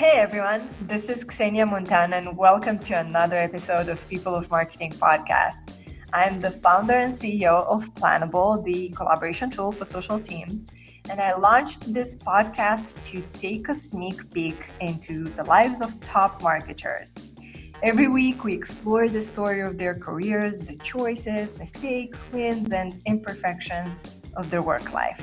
Hey everyone, this is Xenia Muntean, and welcome to another episode of People of Marketing podcast. I'm the founder and CEO of Planable, the collaboration tool for social teams, and I launched this podcast to take a sneak peek into the lives of top marketers. Every week, we explore the story of their careers, the choices, mistakes, wins, and imperfections of their work life.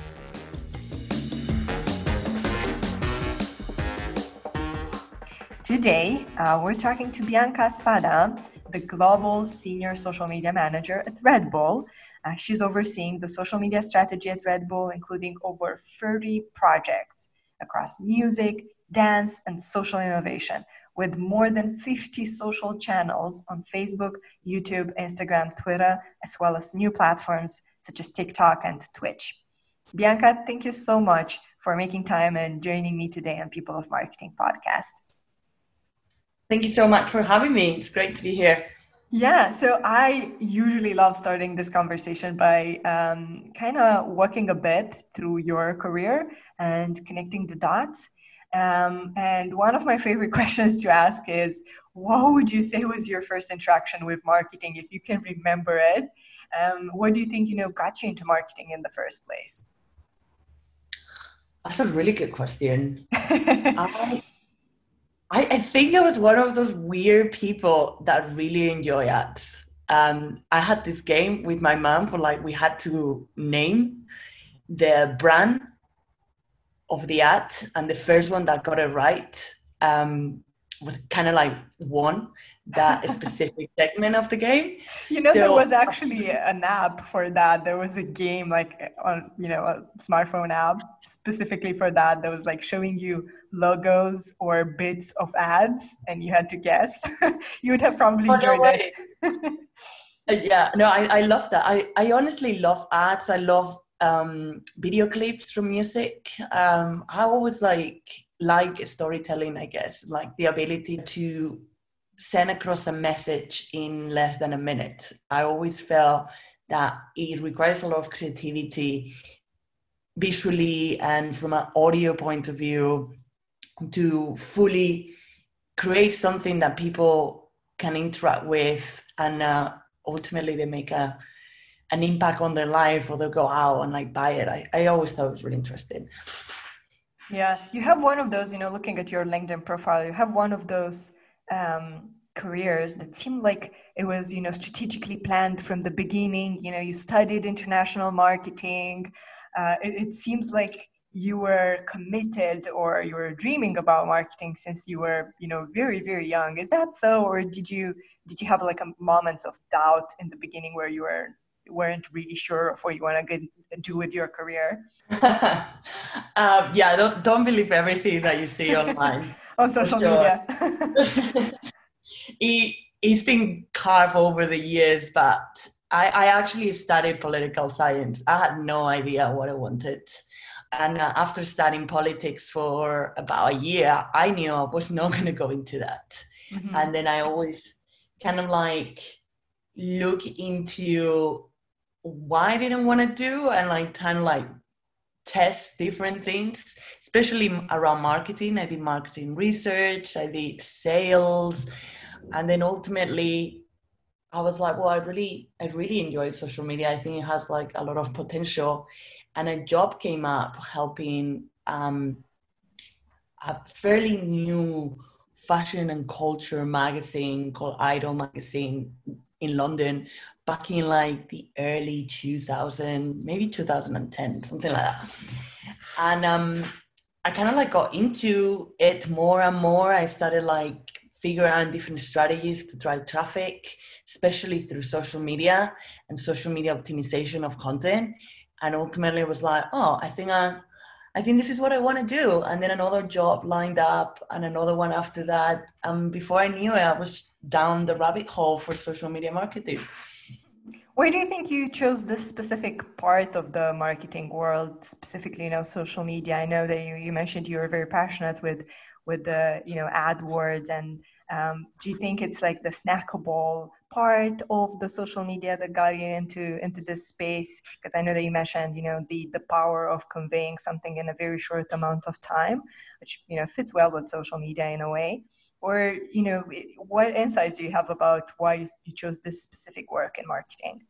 Today, uh, we're talking to Bianca Spada, the Global Senior Social Media Manager at Red Bull. Uh, she's overseeing the social media strategy at Red Bull, including over 30 projects across music, dance, and social innovation, with more than 50 social channels on Facebook, YouTube, Instagram, Twitter, as well as new platforms such as TikTok and Twitch. Bianca, thank you so much for making time and joining me today on People of Marketing podcast. Thank you so much for having me. It's great to be here. Yeah, so I usually love starting this conversation by um, kind of walking a bit through your career and connecting the dots. Um, and one of my favorite questions to ask is what would you say was your first interaction with marketing, if you can remember it? Um, what do you think you know got you into marketing in the first place? That's a really good question. I, I, I think I was one of those weird people that really enjoy ads. Um, I had this game with my mom for like we had to name the brand of the ad, and the first one that got it right um, was kind of like won that specific segment of the game. You know, so, there was actually an app for that. There was a game like on, you know, a smartphone app specifically for that. That was like showing you logos or bits of ads, and you had to guess. you would have probably oh, enjoyed no it. yeah, no, I, I love that. I, I honestly love ads. I love um, video clips from music. Um, I always like like storytelling, I guess, like the ability to send across a message in less than a minute. I always felt that it requires a lot of creativity visually and from an audio point of view to fully create something that people can interact with and uh, ultimately they make a an impact on their life or they'll go out and like buy it. I, I always thought it was really interesting. Yeah, you have one of those, you know, looking at your LinkedIn profile, you have one of those um, careers that seemed like it was you know strategically planned from the beginning. You know you studied international marketing. Uh, it, it, seems like you were committed or you were dreaming about marketing since you were you know very very young. Is that so or did you did you have like a moments of doubt in the beginning where you were weren't really sure of what you want to do with your career? Um, yeah don't, don't believe everything that you see online on social sure. media. It, it's been carved over the years but I, I actually studied political science. I had no idea what i wanted. And uh, after studying politics for about a year i knew i was not going to go into that. Mm-hmm. and then i always kind of like look into why I didn't want to do and like kind of like test different things, especially around marketing. I did marketing research, I did sales, and then ultimately I was like, well, I really, I really enjoyed social media. I think it has like a lot of potential. And a job came up helping um, a fairly new fashion and culture magazine called Idol Magazine in London back in like the early 2000, maybe 2010, something like that. And um, I kind of like got into it more and more. I started like figuring out different strategies to drive traffic, especially through social media and social media optimization of content. And ultimately, it was like, oh, I think I, I think this is what I want to do. And then another job lined up, and another one after that. And before I knew it, I was down the rabbit hole for social media marketing. Why do you think you chose this specific part of the marketing world, specifically, you know, social media? I know that you, you mentioned you were very passionate with with the you know AdWords, and um, do you think it's like the snackable part of the social media that got you into into this space? Because I know that you mentioned, you know, the the power of conveying something in a very short amount of time, which you know fits well with social media in a way. Or you know, what insights do you have about why you chose this specific work in marketing?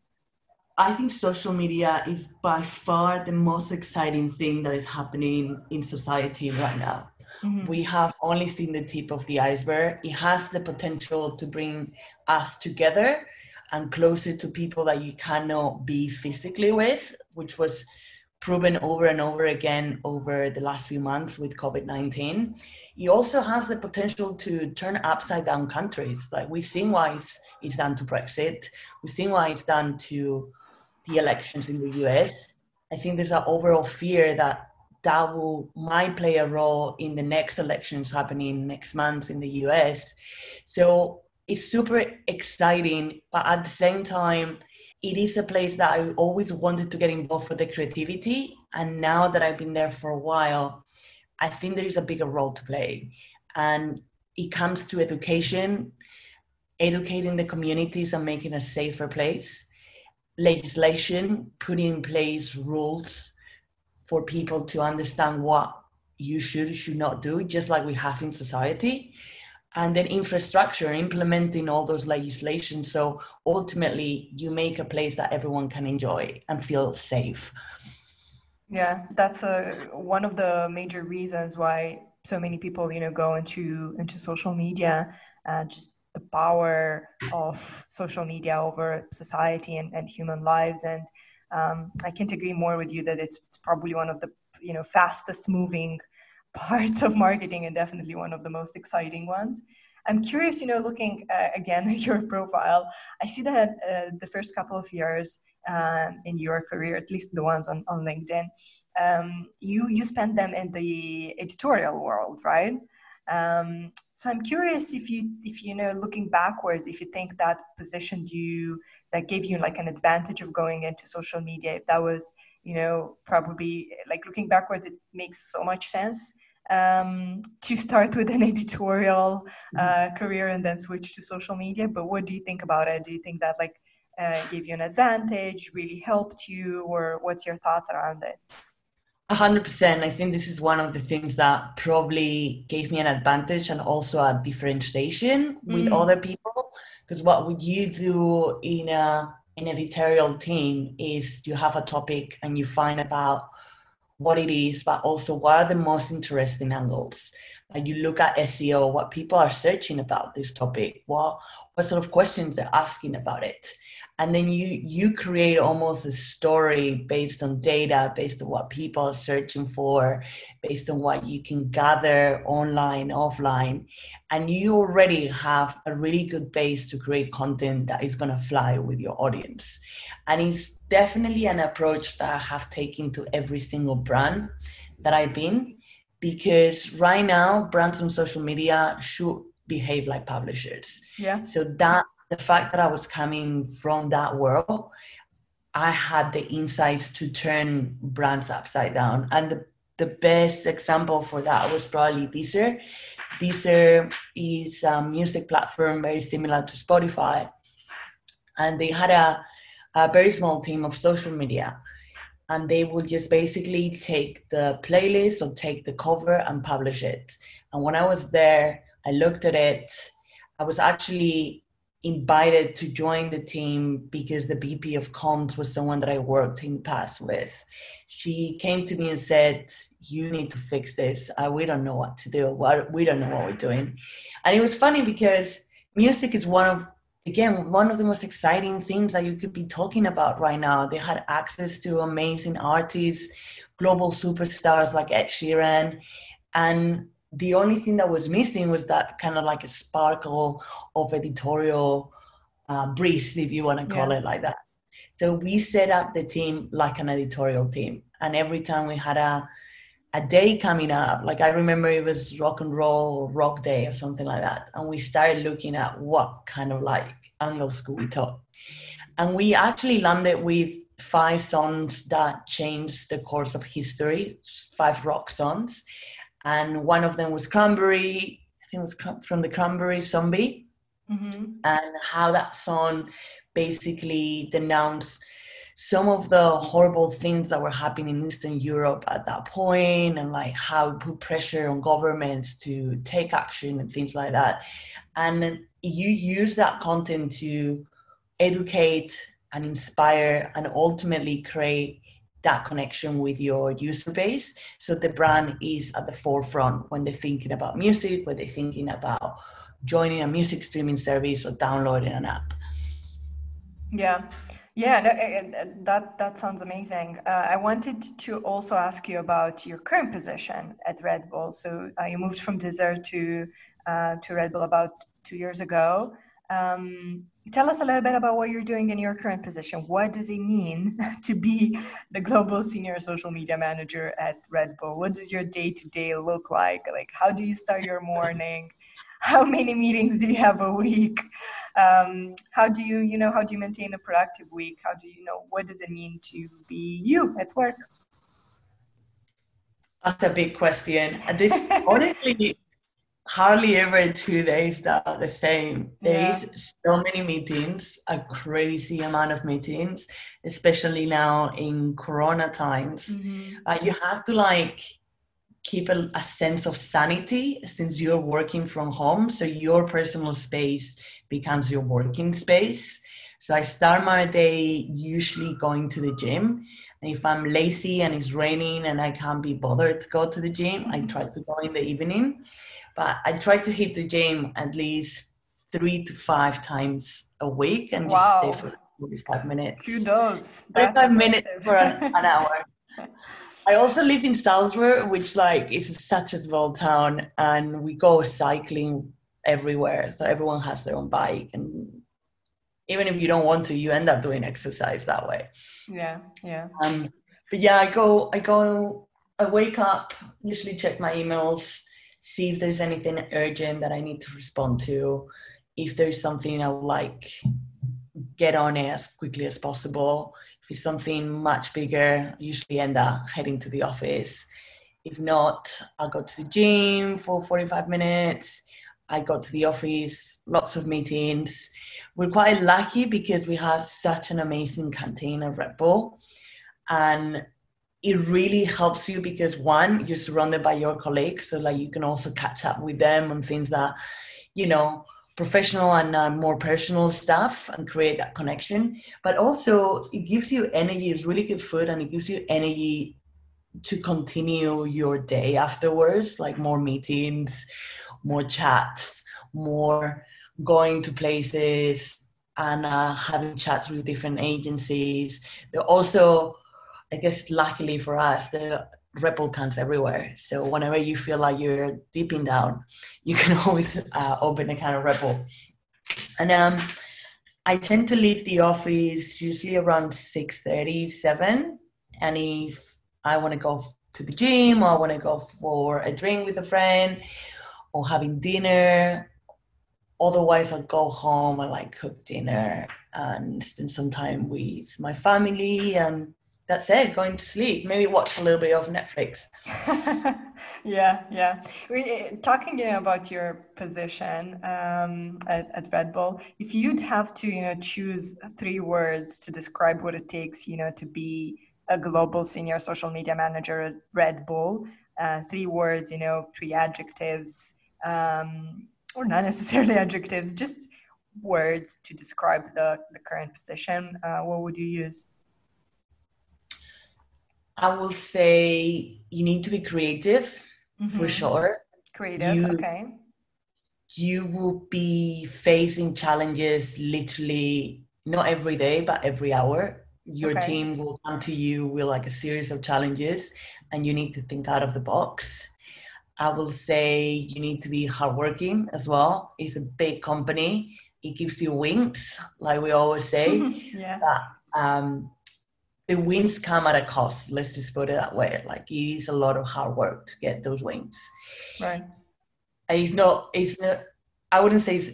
I think social media is by far the most exciting thing that is happening in society right now. Mm-hmm. We have only seen the tip of the iceberg. It has the potential to bring us together and closer to people that you cannot be physically with, which was proven over and over again over the last few months with COVID 19. It also has the potential to turn upside down countries. Like we've seen why it's, it's done to Brexit, we've seen why it's done to the elections in the US. I think there's an overall fear that that will might play a role in the next elections happening next month in the US. So it's super exciting, but at the same time, it is a place that I always wanted to get involved for the creativity. And now that I've been there for a while, I think there is a bigger role to play. And it comes to education, educating the communities and making a safer place, legislation, putting in place rules for people to understand what you should should not do, just like we have in society. And then infrastructure, implementing all those legislation. So ultimately, you make a place that everyone can enjoy and feel safe. Yeah, that's a one of the major reasons why so many people, you know, go into into social media. Uh, just the power of social media over society and, and human lives and um, I can't agree more with you that it's, it's probably one of the you know fastest moving parts of marketing and definitely one of the most exciting ones. I'm curious, you know, looking uh, again at your profile, I see that uh, the first couple of years um, in your career, at least the ones on, on LinkedIn, um, you you spent them in the editorial world, right? Um, so I'm curious if you if you know looking backwards, if you think that positioned you that gave you like an advantage of going into social media, if that was you know probably like looking backwards, it makes so much sense um, to start with an editorial uh, mm-hmm. career and then switch to social media. But what do you think about it? Do you think that like uh, gave you an advantage, really helped you, or what's your thoughts around it? A hundred percent. I think this is one of the things that probably gave me an advantage and also a differentiation with mm. other people. Because what would you do in a an editorial team is you have a topic and you find about what it is, but also what are the most interesting angles. Like you look at SEO, what people are searching about this topic, what what sort of questions they're asking about it. And then you you create almost a story based on data based on what people are searching for based on what you can gather online offline. And you already have a really good base to create content that is going to fly with your audience. And it's definitely an approach that i have taken to every single brand that i've been because right now brands on social media should behave like publishers yeah so that the fact that I was coming from that world, I had the insights to turn brands upside down. And the, the best example for that was probably Deezer. Deezer is a music platform very similar to Spotify. And they had a, a very small team of social media. And they would just basically take the playlist or take the cover and publish it. And when I was there, I looked at it. I was actually invited to join the team because the VP of comms was someone that I worked in the past with. She came to me and said, "You need to fix this. Uh, we don't know what to do. We don't know what we're doing." And it was funny because music is one of again one of the most exciting things that you could be talking about right now. They had access to amazing artists, global superstars like Ed Sheeran, and the only thing that was missing was that kind of like a sparkle of editorial uh, breeze, if you want to call yeah. it like that. So we set up the team like an editorial team, and every time we had a a day coming up, like I remember it was rock and roll rock day or something like that, and we started looking at what kind of like angles could we talk, and we actually landed with five songs that changed the course of history, five rock songs, and one of them was Cranberry. I think it was from the Cranberry Zombie. mm-hmm. and how that song basically denounced some of the horrible things that were happening in Eastern Europe at that point and like how it put pressure on governments to take action and things like that. And you use that content to educate and inspire and ultimately create that connection with your user base. So the brand is at the forefront when they're thinking about music, when they're thinking about joining a music streaming service or downloading an app. Yeah. Yeah, no, eh, eh, that that sounds amazing. Uh, I wanted to also ask you about your current position at Red Bull. So uh, you moved from Deezer to uh, to Red Bull about two years ago. Um, tell us a little bit about what you're doing in your current position. What does it mean to be the global senior social media manager at Red Bull? What does your day to day look like? Like, how do you start your morning? How many meetings do you have a week? Um, how do you, you know, how do you maintain a productive week? How do you know what does it mean to be you at work? That's a big question. This honestly hardly ever two days that are the same. There is yeah. so many meetings, a crazy amount of meetings, especially now in Corona times. Mm-hmm. Uh, you have to like keep a, a, sense of sanity since you're working from home. So your personal space becomes your working space. So I start my day usually going to the gym. And if I'm lazy and it's raining and I can't be bothered to go to the gym, I mm-hmm. try to go in the evening but I try to hit the gym at least three to five times a week and wow. just stay for 45 minutes. Kudos. 45 minutes for an, an hour. I also live in Salzburg, which like is such a small town, and we go cycling everywhere. So everyone has their own bike, and even if you don't want to, you end up doing exercise that way. Yeah, yeah. Um, but yeah, I go, I go, I wake up, usually check my emails, see if there's anything urgent that I need to respond to. If there's something I would like, get on it as quickly as possible. It's something much bigger, I usually end up heading to the office. If not, I'll go to the gym for 45 minutes. I go to the office, lots of meetings. We're quite lucky because we have such an amazing canteen at Red Bull. And it really helps you because one you're surrounded by your colleagues so like you can also catch up with them on things that you know professional and uh, more personal stuff and create that connection. But also it gives you energy it's really good food and it gives you energy to continue your day afterwards like more meetings more chats more going to places and uh, having chats with different agencies. They're also I guess luckily for us, the Bull cans everywhere. So whenever you feel like you're deeping down, you can always uh, open a can of Bull. And um, I tend to leave the office usually around 6.30, 7. And if I want to go to the gym or I want to go for a drink with a friend or having dinner, otherwise I'll go home and like cook dinner and spend some time with my family and that's it going to sleep maybe watch a little bit of netflix. Yeah yeah. We, talking you know, about your position um, at, at red bull if you'd have to you know choose three words to describe what it takes you know to be a global senior social media manager at red bull uh, three words you know three adjectives um, or not necessarily adjectives just words to describe the, the current position uh, what would you use I will say you need to be creative mm-hmm. for sure. Creative, you, okay. You will be facing challenges literally not every day, but every hour. Your okay. team will come to you with like a series of challenges, and you need to think out of the box. I will say you need to be hardworking as well. It's a big company. It gives you wings, like we always say. yeah. But, um, the wins come at a cost. Let's just put it that way. Like it is a lot of hard work to get those wins. Right. And it's not. It's not. I wouldn't say it's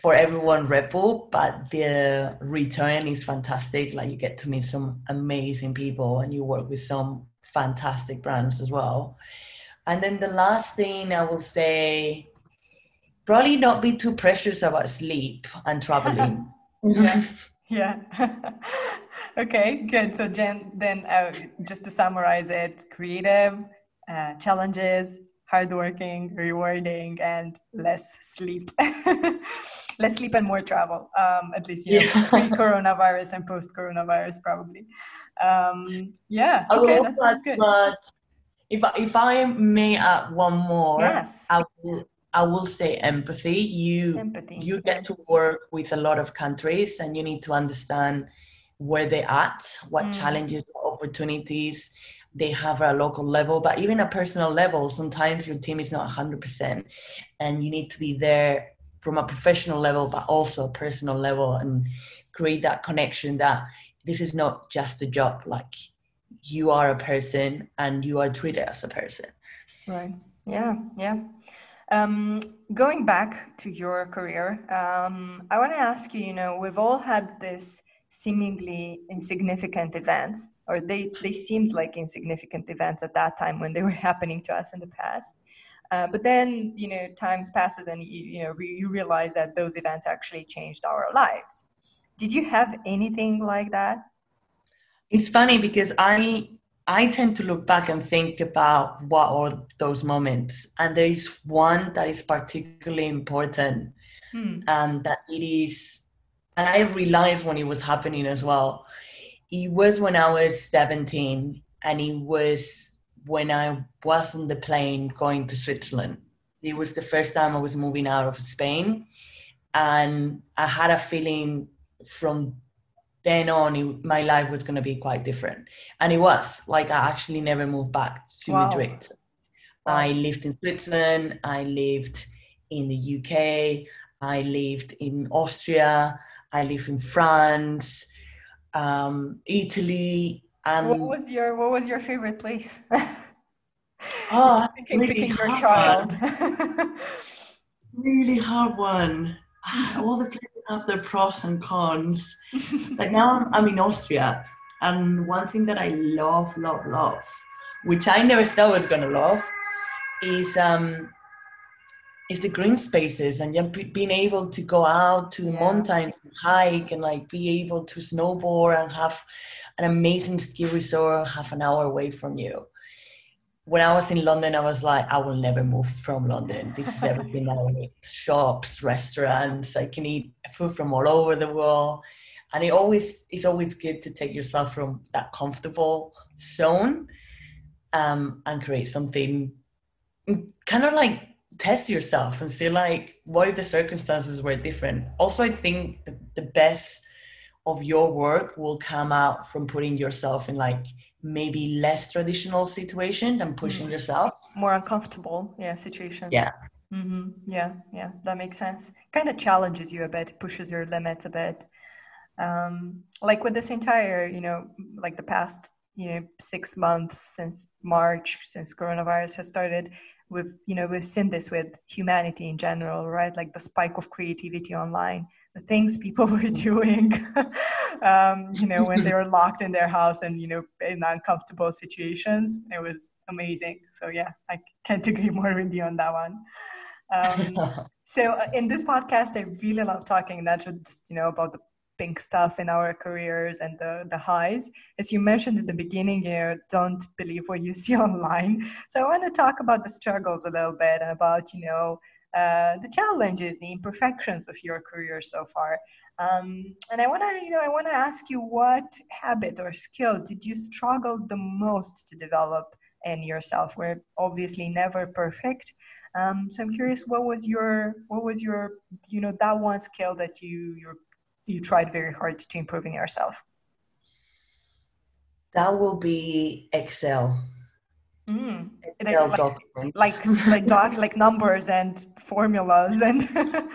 for everyone Red Bull, but the return is fantastic. Like you get to meet some amazing people, and you work with some fantastic brands as well. And then the last thing I will say, probably not be too precious about sleep and traveling. yeah. Yeah. okay, good. So Jen, then uh, just to summarize it, creative, uh, challenges, hardworking, rewarding, and less sleep. less sleep and more travel. Um, at least you know, yeah. pre-coronavirus and post-coronavirus, probably. Um, yeah. Okay, that sounds good. But if if I may add one more, yes. I will I will say empathy. You empathy. you get to work with a lot of countries, and you need to understand where they're at, what mm. challenges, opportunities they have at a local level, but even a personal level. Sometimes your team is not 100%, and you need to be there from a professional level, but also a personal level, and create that connection that this is not just a job. Like you are a person, and you are treated as a person. Right. Yeah. Yeah. Um, going back to your career, um, I want to ask you. You know, we've all had this seemingly insignificant events, or they they seemed like insignificant events at that time when they were happening to us in the past. Uh, but then, you know, times passes, and you, you know, re- you realize that those events actually changed our lives. Did you have anything like that? It's funny because I I tend to look back and think about what are those moments, and there is one that is particularly important, hmm. and that it is, and I realized when it was happening as well. It was when I was 17, and it was when I was on the plane going to Switzerland. It was the first time I was moving out of Spain, and I had a feeling from then on it, my life was going to be quite different and it was like i actually never moved back to wow. madrid wow. i lived in switzerland i lived in the uk i lived in austria i live in france um, italy and what was your what was your favorite place? Oh picking, really picking your child. really hard one. All the places have their pros and cons. like now I'm, I'm in Austria, and one thing that I love, love, love, which I never thought I was gonna love, is um is the green spaces and just being able to go out to the yeah. mountains and hike and like be able to snowboard and have an amazing ski resort half an hour away from you when I was in London, I was like, I will never move from London. This is everything I need. Shops, restaurants, I can eat food from all over the world. And it always it's always good to take yourself from that comfortable zone um, and create something kind of like test yourself and see like what if the circumstances were different. Also, I think the, the best of your work will come out from putting yourself in like maybe less traditional situation than pushing mm. yourself. More uncomfortable yeah situations. Yeah. Mm-hmm. yeah yeah that makes sense. Kind of challenges you a bit pushes your limits a bit. Um, like with this entire you know like the past you know six months since march since coronavirus has started we've you know we've seen this with humanity in general right? Like the spike of creativity online the things people were doing um, you know when they were locked in their house and you know in uncomfortable situations. It was amazing. So yeah i can't agree more with you on that one. Um, so uh, in this podcast i really love talking not just you know about the stuff in our careers and the, the highs. As you mentioned at the beginning, you don't believe what you see online. So I want to talk about the struggles a little bit and about, you know, uh, the challenges, the imperfections of your career so far. Um, and I want to, you know, I want to ask you what habit or skill did you struggle the most to develop in yourself? We're obviously never perfect. Um, so I'm curious, what was your, what was your, you know, that one skill that you you you tried very hard to improve in yourself? That will be Excel. Mm. like, like like doc, like numbers and formulas and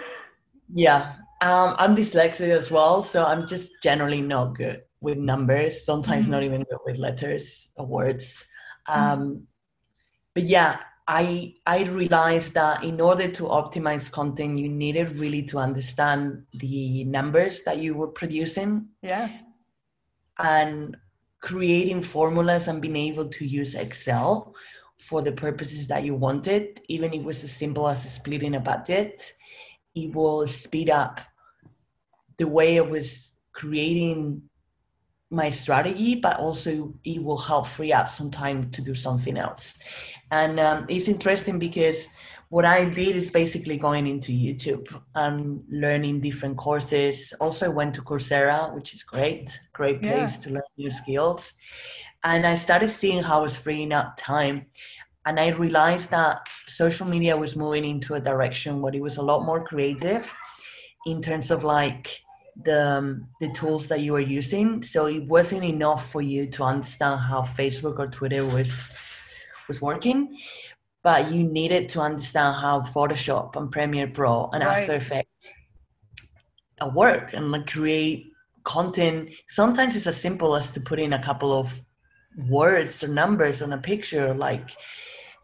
yeah um, i'm dyslexic as well so i'm just generally not good with numbers sometimes mm not even good with letters or words mm. um, mm but yeah i i realized that in order to optimize content you needed really to understand the numbers that you were producing yeah and creating formulas and being able to use Excel for the purposes that you wanted, even if it was as simple as splitting a budget, it will speed up the way I was creating my strategy, but also it will help free up some time to do something else. And um, it's interesting because what I did is basically going into YouTube and learning different courses. Also, I went to Coursera, which is great, great place yeah. to learn new skills. And I started seeing how I was freeing up time. And I realized that social media was moving into a direction where it was a lot more creative in terms of like the um, the tools that you were using. So it wasn't enough for you to understand how Facebook or Twitter was was working, but you needed to understand how Photoshop and Premiere Pro and right. After Effects work and like create content. Sometimes it's as simple as to put in a couple of words or numbers on a picture, like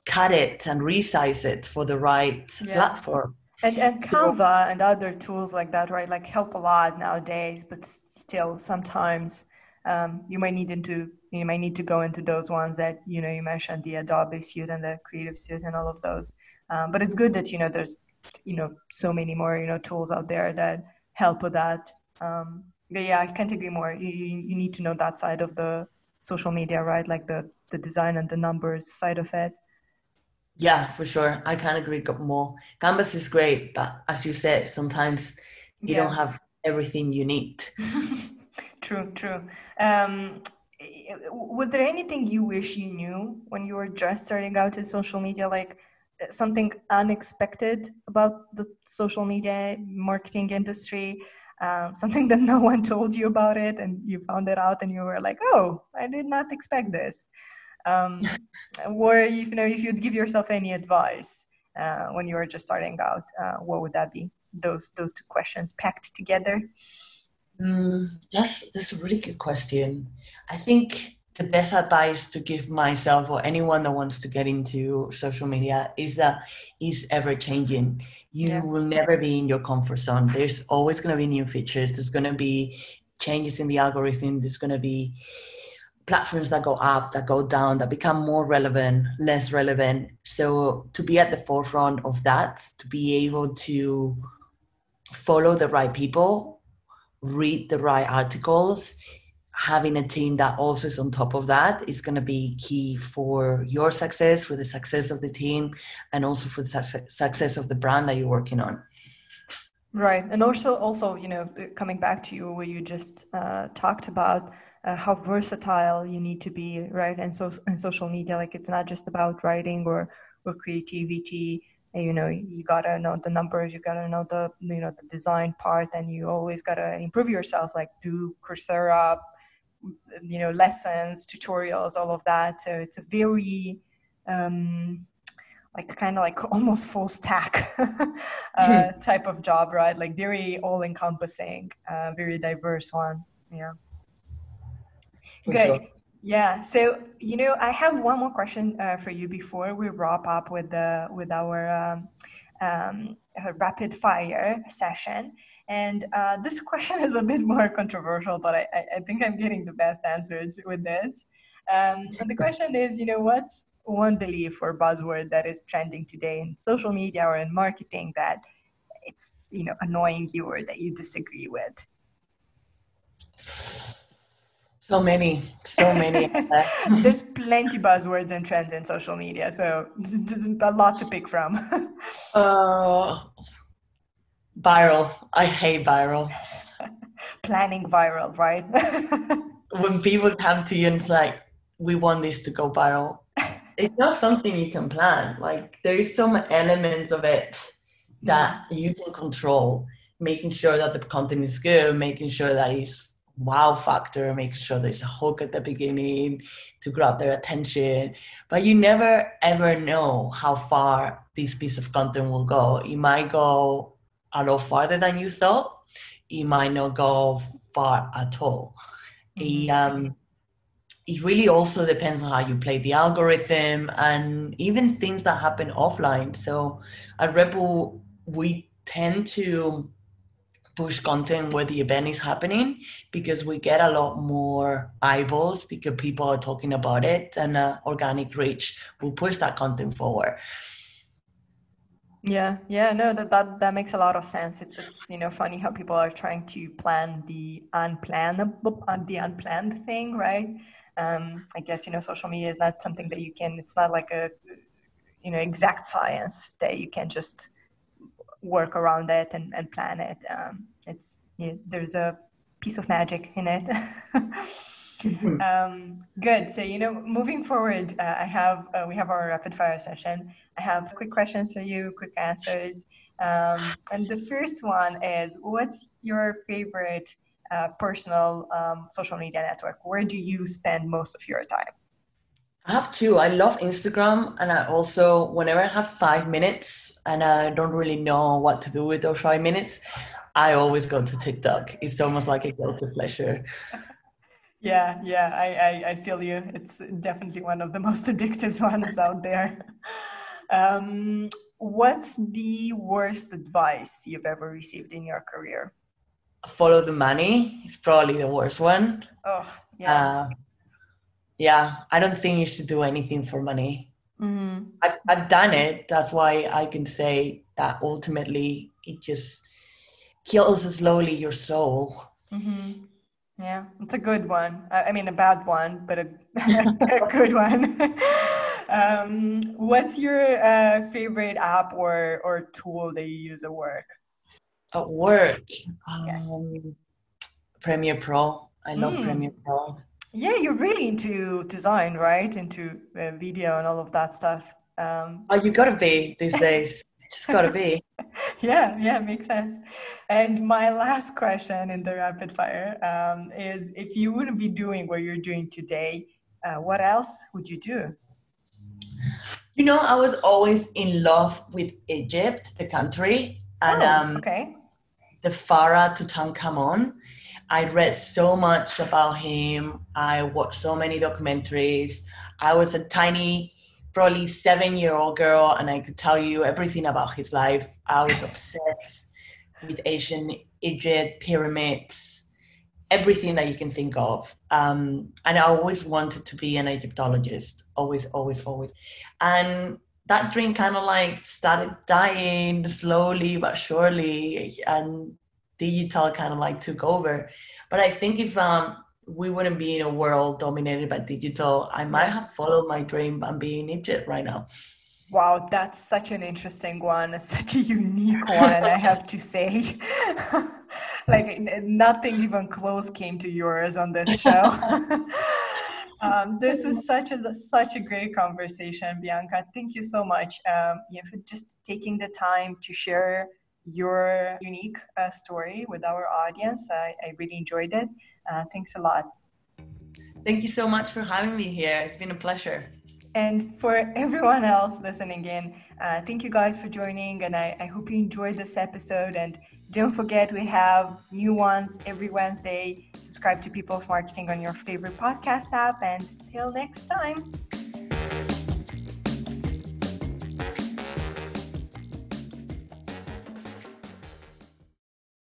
cut it and resize it for the right yeah. platform. And and Canva so, and other tools like that, right? Like help a lot nowadays, but still sometimes um, you might need into you might need to go into those ones that you know you mentioned the Adobe Suite and the Creative Suite and all of those. Um, but it's good that you know there's you know so many more you know tools out there that help with that. Um, but yeah, I can't agree more. You, you need to know that side of the social media, right? Like the the design and the numbers side of it. Yeah, for sure. I can't agree more. Canvas is great, but as you said, sometimes you yeah. don't have everything you need. true, true. Um, was there anything you wish you knew when you were just starting out in social media like uh, something unexpected about the social media marketing industry um, something that no one told you about it and you found it out and you were like oh i did not expect this. Um, or if you know if you'd give yourself any advice uh, when you were just starting out uh, what would that be? Those those two questions packed together. Mm, that's that's a really good question I think the best advice to give myself or anyone that wants to get into social media is that it's ever changing. You yeah. will never be in your comfort zone. There's always going to be new features. There's going to be changes in the algorithm. There's going to be platforms that go up, that go down, that become more relevant, less relevant. So to be at the forefront of that, to be able to follow the right people, read the right articles, having a team that also is on top of that is going to be key for your success, for the success of the team, and also for the success of the brand that you're working on. Right, and also, also, you know, coming back to you, where you just uh, talked about, uh, how versatile you need to be, right? And so, in social media, like it's not just about writing or or creativity. You know, you gotta know the numbers, you gotta know the you know the design part, and you always gotta improve yourself. Like do Coursera you know lessons tutorials all of that. So it's a very um, like kind of like almost full stack uh, hmm. type of job right? Like very all encompassing uh, very diverse one yeah. For good. sure. yeah. So you know i have one more question uh, for you before we wrap up with the with our um, um, rapid fire session and uh, this question is a bit more controversial, but I, I think I'm getting the best answers with this. Um, the question is, you know, what's one belief or buzzword that is trending today in social media or in marketing that it's, you know, annoying you or that you disagree with? So many, so many. there's plenty buzzwords and trends in social media, so there's a lot to pick from. uh, Viral. I hate viral. Planning viral, right? when people come to you and it's like, we want this to go viral, it's not something you can plan. Like there's some elements of it that you can control, making sure that the content is good, making sure that it's wow factor, making sure there's a hook at the beginning to grab their attention. But you never ever know how far this piece of content will go. It might go a lot farther than you thought, It might not go far at all. Mm-hmm. It, um, it really also depends on how you play the algorithm and even things that happen offline. So at Bull, we tend to push content where the event is happening because we get a lot more eyeballs because people are talking about it and uh, organic reach will push that content forward. Yeah yeah no that, that that makes a lot of sense. It's, it's you know funny how people are trying to plan the unplannable uh, the unplanned thing right? Um i guess you know social media is not something that you can it's not like a you know exact science that you can just work around it and, and plan it. Um it's yeah, there's a piece of magic in it Mm-hmm. Um, good. So you know, moving forward, uh, I have uh, we have our rapid fire session. I have quick questions for you, quick answers. Um, and the first one is, what's your favorite uh, personal um, social media network? Where do you spend most of your time? I have two. I love Instagram, and I also, whenever I have five minutes and I don't really know what to do with those five minutes, I always go to TikTok. It's almost like a guilty pleasure. Yeah, yeah, I, I, I feel you. It's definitely one of the most addictive ones out there. Um, what's the worst advice you've ever received in your career? Follow the money is probably the worst one. Oh, yeah. Uh, yeah, I don't think you should do anything for money. Mm-hmm. I've, I've done it. That's why I can say that ultimately it just kills slowly your soul. Mm-hmm. Yeah, it's a good one. I mean, a bad one, but a, a good one. um, what's your uh, favorite app or, or tool that you use at work? At work? Yes. Um, Premiere Pro. I love mm. Premiere Pro. Yeah, you're really into design, right? Into uh, video and all of that stuff. Um, oh, you gotta be these days. Just gotta be. yeah, yeah, makes sense. And my last question in the rapid fire um, is: If you wouldn't be doing what you're doing today, uh, what else would you do? You know, I was always in love with Egypt, the country, and oh, um, okay. the Pharaoh Tutankhamun. I read so much about him. I watched so many documentaries. I was a tiny probably seven year old girl and I could tell you everything about his life. I was obsessed with Asian Egypt, pyramids, everything that you can think of. Um, and I always wanted to be an Egyptologist, always, always, always. And that dream kind of like started dying slowly but surely, and digital kind of like took over. But I think if um, we wouldn't be in a world dominated by digital, I might have followed my dream and be in Egypt right now. Wow, that's such an interesting one, such a unique one, I have to say. like nothing even close came to yours on this show. um, this was such a such a great conversation, Bianca. Thank you so much um, for just taking the time to share your unique uh, story with our audience. I, I really enjoyed it. Uh, thanks a lot. Thank you so much for having me here. It's been a pleasure. And for everyone else listening in, uh, thank you guys for joining. And I, I hope you enjoyed this episode. And don't forget, we have new ones every Wednesday. Subscribe to People of Marketing on your favorite podcast app. And till next time.